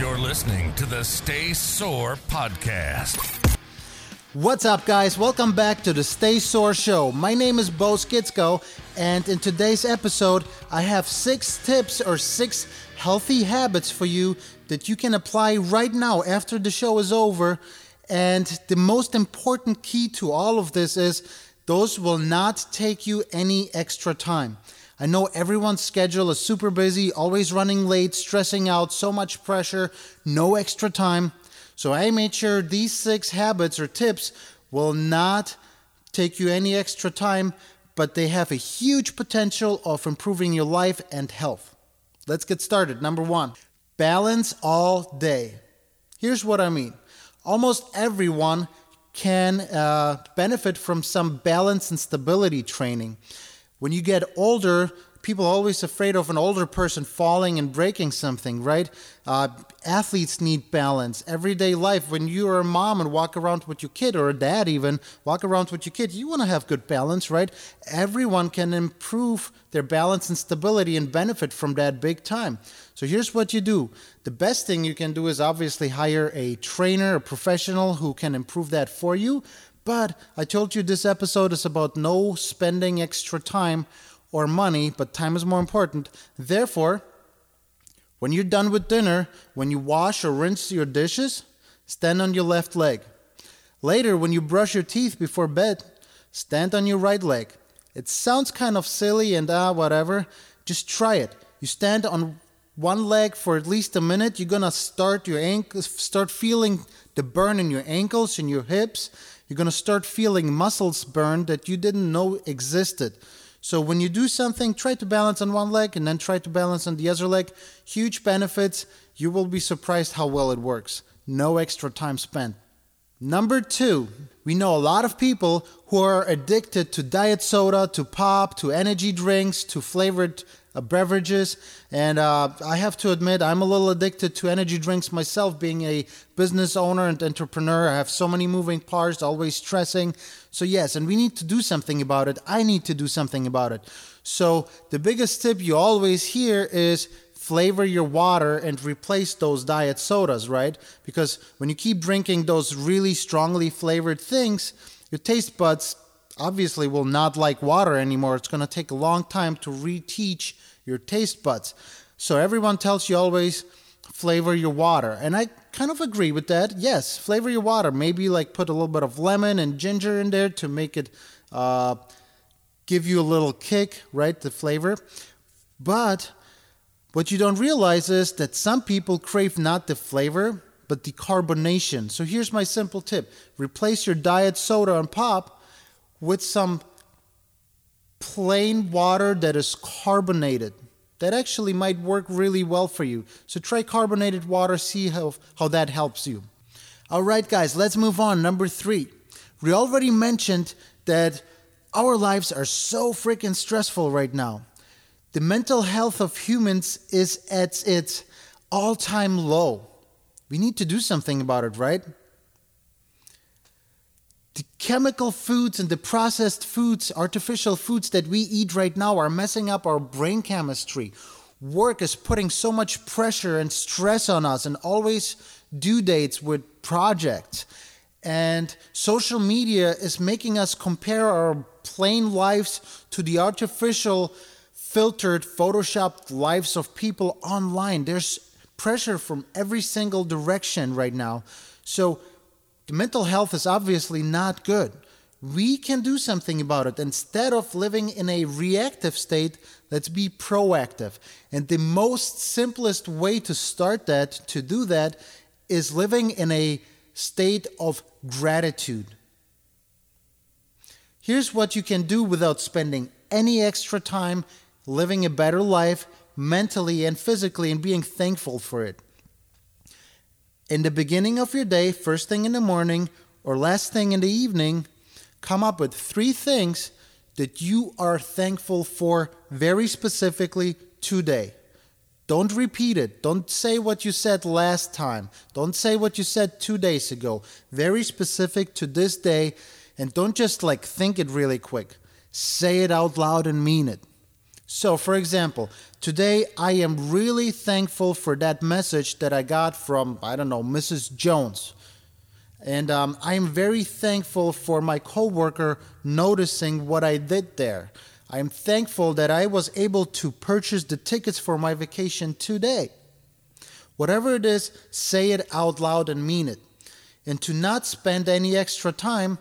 You're listening to the Stay Sore podcast. What's up, guys? Welcome back to the Stay Sore Show. My name is Bo Skitsko, and in today's episode, I have six tips or six healthy habits for you that you can apply right now after the show is over. And the most important key to all of this is those will not take you any extra time. I know everyone's schedule is super busy, always running late, stressing out, so much pressure, no extra time. So I made sure these six habits or tips will not take you any extra time, but they have a huge potential of improving your life and health. Let's get started. Number one, balance all day. Here's what I mean almost everyone can uh, benefit from some balance and stability training. When you get older, people are always afraid of an older person falling and breaking something, right? Uh, athletes need balance. Everyday life, when you're a mom and walk around with your kid, or a dad even, walk around with your kid, you want to have good balance, right? Everyone can improve their balance and stability and benefit from that big time. So here's what you do. The best thing you can do is obviously hire a trainer, a professional who can improve that for you. But I told you this episode is about no spending extra time or money, but time is more important. Therefore, when you're done with dinner, when you wash or rinse your dishes, stand on your left leg. Later, when you brush your teeth before bed, stand on your right leg. It sounds kind of silly and ah, whatever. Just try it. You stand on one leg for at least a minute. You're gonna start your ankles, start feeling the burn in your ankles and your hips. You're going to start feeling muscles burn that you didn't know existed. So when you do something, try to balance on one leg and then try to balance on the other leg. Huge benefits. You will be surprised how well it works. No extra time spent. Number two, we know a lot of people who are addicted to diet soda, to pop, to energy drinks, to flavored uh, beverages. And uh, I have to admit, I'm a little addicted to energy drinks myself, being a business owner and entrepreneur. I have so many moving parts, always stressing. So, yes, and we need to do something about it. I need to do something about it. So, the biggest tip you always hear is flavor your water and replace those diet sodas, right? Because when you keep drinking those really strongly flavored things, your taste buds obviously will not like water anymore. It's going to take a long time to reteach your taste buds. So everyone tells you always flavor your water. And I kind of agree with that. Yes, flavor your water. Maybe like put a little bit of lemon and ginger in there to make it uh, give you a little kick, right? The flavor. But what you don't realize is that some people crave not the flavor, but the carbonation. So here's my simple tip replace your diet soda and pop with some plain water that is carbonated. That actually might work really well for you. So try carbonated water, see how, how that helps you. All right, guys, let's move on. Number three. We already mentioned that our lives are so freaking stressful right now. The mental health of humans is at its all time low. We need to do something about it, right? the chemical foods and the processed foods, artificial foods that we eat right now are messing up our brain chemistry. Work is putting so much pressure and stress on us and always due dates with projects. And social media is making us compare our plain lives to the artificial, filtered, photoshopped lives of people online. There's pressure from every single direction right now. So mental health is obviously not good. We can do something about it. Instead of living in a reactive state, let's be proactive. And the most simplest way to start that, to do that, is living in a state of gratitude. Here's what you can do without spending any extra time living a better life mentally and physically and being thankful for it in the beginning of your day, first thing in the morning or last thing in the evening, come up with three things that you are thankful for very specifically today. Don't repeat it. Don't say what you said last time. Don't say what you said two days ago. Very specific to this day. And don't just like think it really quick. Say it out loud and mean it. So, for example, today I am really thankful for that message that I got from, I don't know, Mrs. Jones. And um, I am very thankful for my coworker noticing what I did there. I am thankful that I was able to purchase the tickets for my vacation today. Whatever it is, say it out loud and mean it. And to not spend any extra time,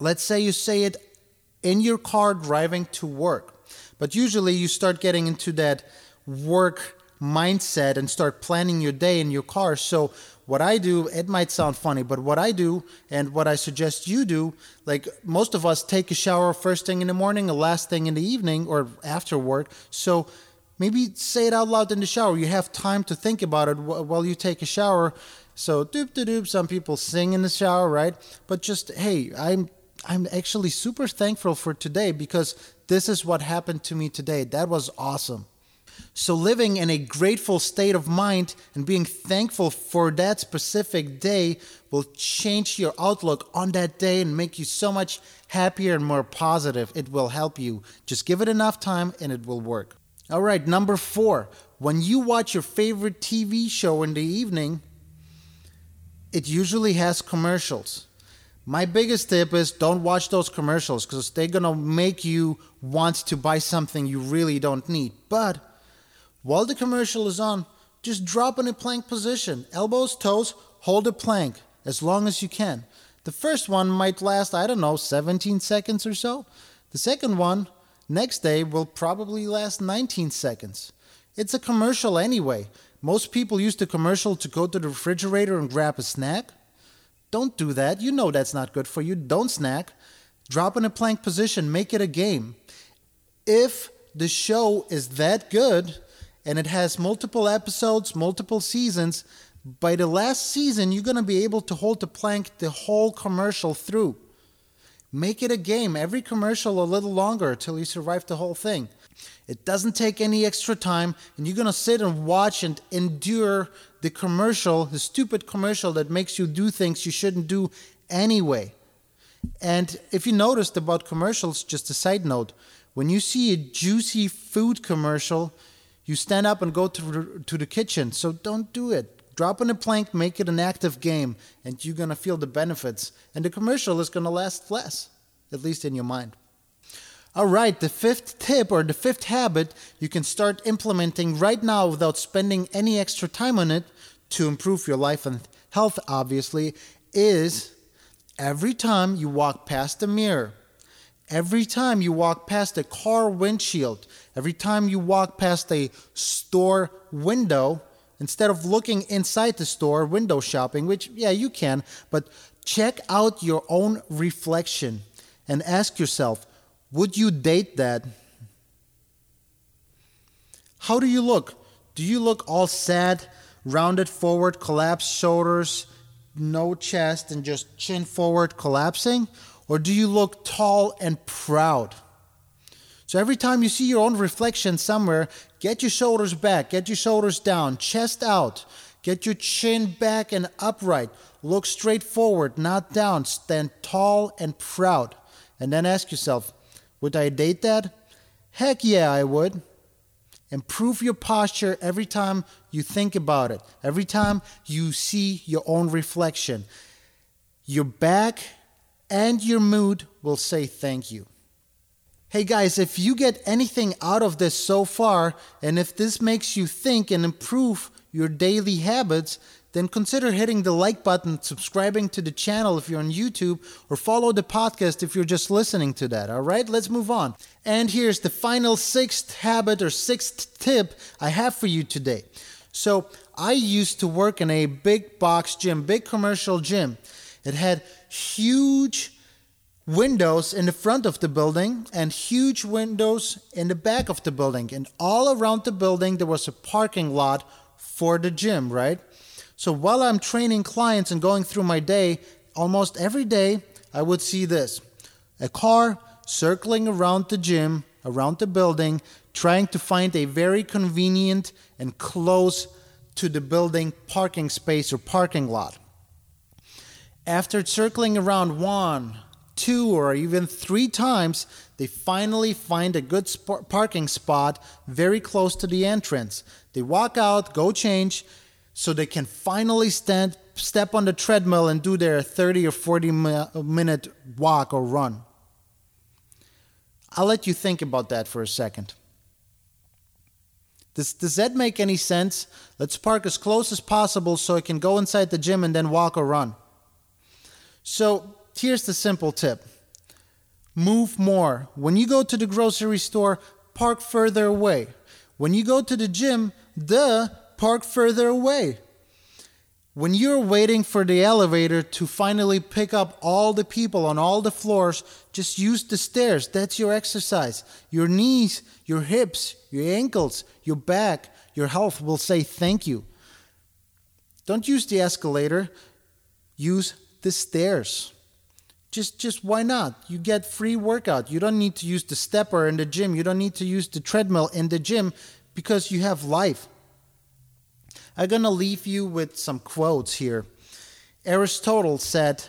let's say you say it in your car driving to work. But usually you start getting into that work mindset and start planning your day in your car. So what I do, it might sound funny, but what I do and what I suggest you do, like most of us take a shower first thing in the morning, a last thing in the evening, or after work. So maybe say it out loud in the shower. You have time to think about it while you take a shower. So doop doop doop. Some people sing in the shower, right? But just hey, I'm I'm actually super thankful for today because this is what happened to me today. That was awesome. So, living in a grateful state of mind and being thankful for that specific day will change your outlook on that day and make you so much happier and more positive. It will help you. Just give it enough time and it will work. All right, number four. When you watch your favorite TV show in the evening, it usually has commercials. My biggest tip is don't watch those commercials because they're to make you want to buy something you really don't need. But while the commercial is on, just drop in a plank position. Elbows, toes, hold a plank as long as you can. The first one might last, I don't know, 17 seconds or so. The second one, next day, will probably last 19 seconds. It's a commercial anyway. Most people use the commercial to go to the refrigerator and grab a snack. Don't do that. You know that's not good for you. Don't snack. Drop in a plank position, make it a game. If the show is that good, and it has multiple episodes, multiple seasons. By the last season, you're going to be able to hold the plank the whole commercial through. Make it a game, every commercial a little longer until you survive the whole thing. It doesn't take any extra time, and you're going to sit and watch and endure the commercial, the stupid commercial that makes you do things you shouldn't do anyway. And if you noticed about commercials, just a side note, when you see a juicy food commercial, you stand up and go to, to the kitchen. So don't do it. Drop in a plank, make it an active game, and you're going to feel the benefits. And the commercial is going to last less, at least in your mind. All right, the fifth tip or the fifth habit you can start implementing right now without spending any extra time on it to improve your life and health, obviously, is every time you walk past a mirror, every time you walk past a car windshield, Every time you walk past a store window, instead of looking inside the store, window shopping, which, yeah, you can, but check out your own reflection and ask yourself, would you date that? How do you look? Do you look all sad, rounded forward, collapsed shoulders, no chest, and just chin forward, collapsing? Or do you look tall and proud? So every time you see your own reflection somewhere, get your shoulders back, get your shoulders down, chest out, get your chin back and upright. Look straight forward, not down. Stand tall and proud. And then ask yourself, would I date that? Heck yeah, I would. Improve your posture every time you think about it, every time you see your own reflection. Your back and your mood will say thank you. Hey guys, if you get anything out of this so far, and if this makes you think and improve your daily habits, then consider hitting the like button, subscribing to the channel if you're on YouTube, or follow the podcast if you're just listening to that. All right, let's move on. And here's the final sixth habit or sixth tip I have for you today. So, I used to work in a big box gym, big commercial gym. It had huge windows in the front of the building and huge windows in the back of the building. And all around the building, there was a parking lot for the gym, right? So while I'm training clients and going through my day, almost every day, I would see this a car circling around the gym, around the building, trying to find a very convenient and close to the building parking space or parking lot. After circling around one, two or even three times, they finally find a good sp- parking spot very close to the entrance. They walk out, go change, so they can finally stand, step on the treadmill and do their 30 or 40 minute walk or run. I'll let you think about that for a second. Does, does that make any sense? Let's park as close as possible so I can go inside the gym and then walk or run. So here's the simple tip move more. When you go to the grocery store, park further away. When you go to the gym, duh, park further away. When you're waiting for the elevator to finally pick up all the people on all the floors, just use the stairs. That's your exercise. Your knees, your hips, your ankles, your back, your health will say thank you. Don't use the escalator, use the stairs. Just just why not? You get free workout. You don't need to use the stepper in the gym. You don't need to use the treadmill in the gym because you have life. I'm going to leave you with some quotes here. Aristotle said,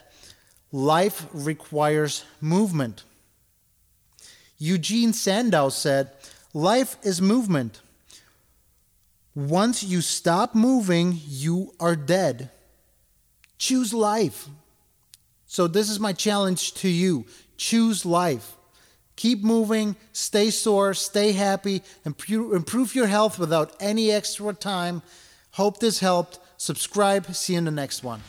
Life requires movement. Eugene Sandow said, Life is movement. Once you stop moving, you are dead. Choose life. So, this is my challenge to you choose life. Keep moving, stay sore, stay happy, and improve your health without any extra time Hope this helped. Subscribe. See you in the next one.